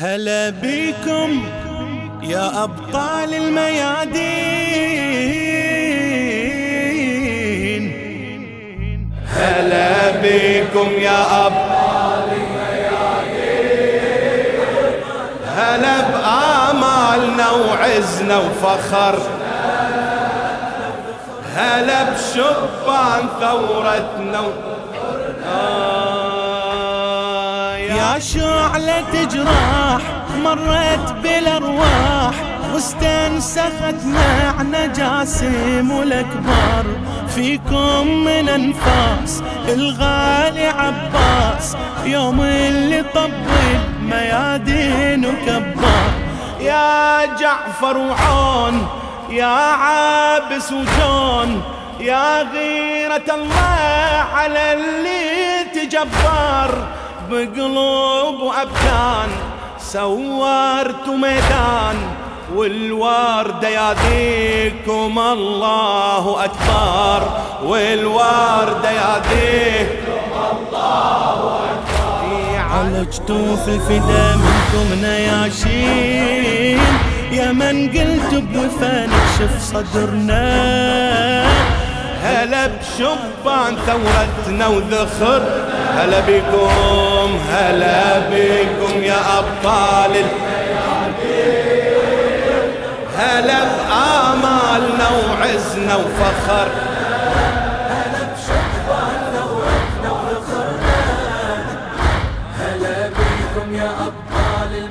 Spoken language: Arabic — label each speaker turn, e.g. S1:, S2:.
S1: هلا بيكم يا أبطال الميادين.
S2: هلا بيكم يا أبطال الميادين هلا بآمالنا وعزنا وفخر. هلا بشبان ثورتنا
S1: شعلة جراح مرت بالأرواح واستنسخت معنى جاسم والأكبر فيكم من أنفاس الغالي عباس يوم اللي طب الميادين وكبر.
S2: يا جعفر وعون يا عابس وجون يا غيرة الله على اللي تجبر. بقلوب وأبدان سورت ميدان والوردة ياديكم الله أكبر. والوردة ياديكم الله أكبر.
S1: عالجتوا في الفدا منكم نياشين. يا من قلت بوفا نكشف صدرنا.
S2: هلا بشبان ثورتنا وذخر. هلا بكم هلا بكم يا أبطال هلا بآمالنا وعزنا وفخر.
S3: يا أبطال